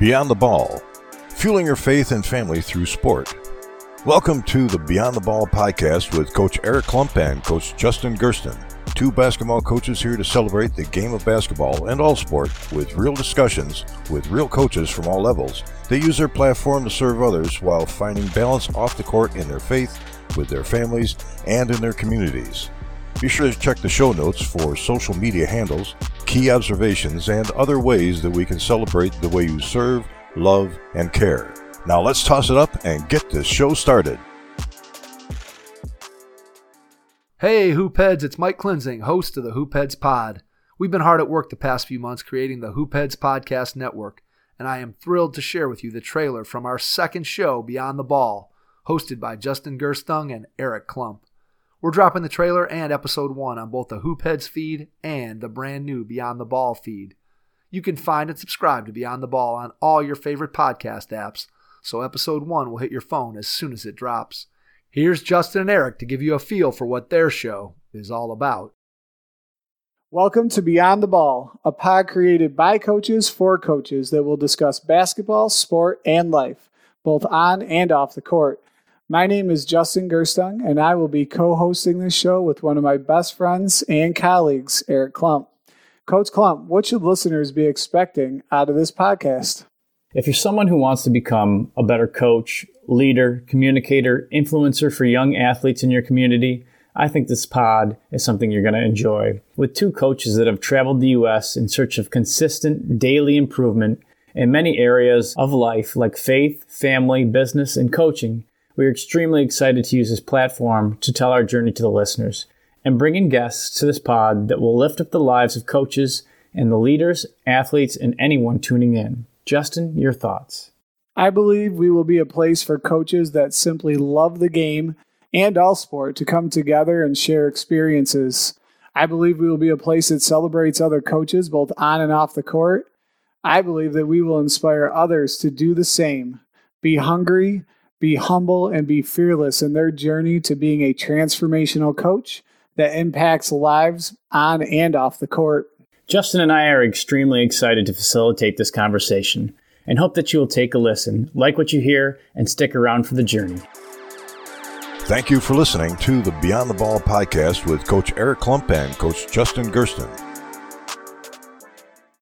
Beyond the Ball, fueling your faith and family through sport. Welcome to the Beyond the Ball podcast with Coach Eric Klump and Coach Justin Gersten, two basketball coaches here to celebrate the game of basketball and all sport with real discussions with real coaches from all levels. They use their platform to serve others while finding balance off the court in their faith, with their families, and in their communities. Be sure to check the show notes for social media handles, key observations, and other ways that we can celebrate the way you serve, love, and care. Now let's toss it up and get this show started. Hey, Hoopheads, it's Mike Klinzing, host of the Hoopheads Pod. We've been hard at work the past few months creating the Hoopheads Podcast Network, and I am thrilled to share with you the trailer from our second show, Beyond the Ball, hosted by Justin Gerstung and Eric Klump. We're dropping the trailer and episode 1 on both the Hoopheads feed and the brand new Beyond the Ball feed. You can find and subscribe to Beyond the Ball on all your favorite podcast apps, so episode 1 will hit your phone as soon as it drops. Here's Justin and Eric to give you a feel for what their show is all about. Welcome to Beyond the Ball, a pod created by coaches for coaches that will discuss basketball, sport, and life, both on and off the court. My name is Justin Gerstung, and I will be co hosting this show with one of my best friends and colleagues, Eric Klump. Coach Klump, what should listeners be expecting out of this podcast? If you're someone who wants to become a better coach, leader, communicator, influencer for young athletes in your community, I think this pod is something you're going to enjoy. With two coaches that have traveled the U.S. in search of consistent daily improvement in many areas of life like faith, family, business, and coaching, we are extremely excited to use this platform to tell our journey to the listeners and bring in guests to this pod that will lift up the lives of coaches and the leaders, athletes, and anyone tuning in. Justin, your thoughts. I believe we will be a place for coaches that simply love the game and all sport to come together and share experiences. I believe we will be a place that celebrates other coaches both on and off the court. I believe that we will inspire others to do the same. Be hungry, be humble and be fearless in their journey to being a transformational coach that impacts lives on and off the court. Justin and I are extremely excited to facilitate this conversation and hope that you will take a listen, like what you hear, and stick around for the journey. Thank you for listening to the Beyond the Ball podcast with Coach Eric Klump and Coach Justin Gersten.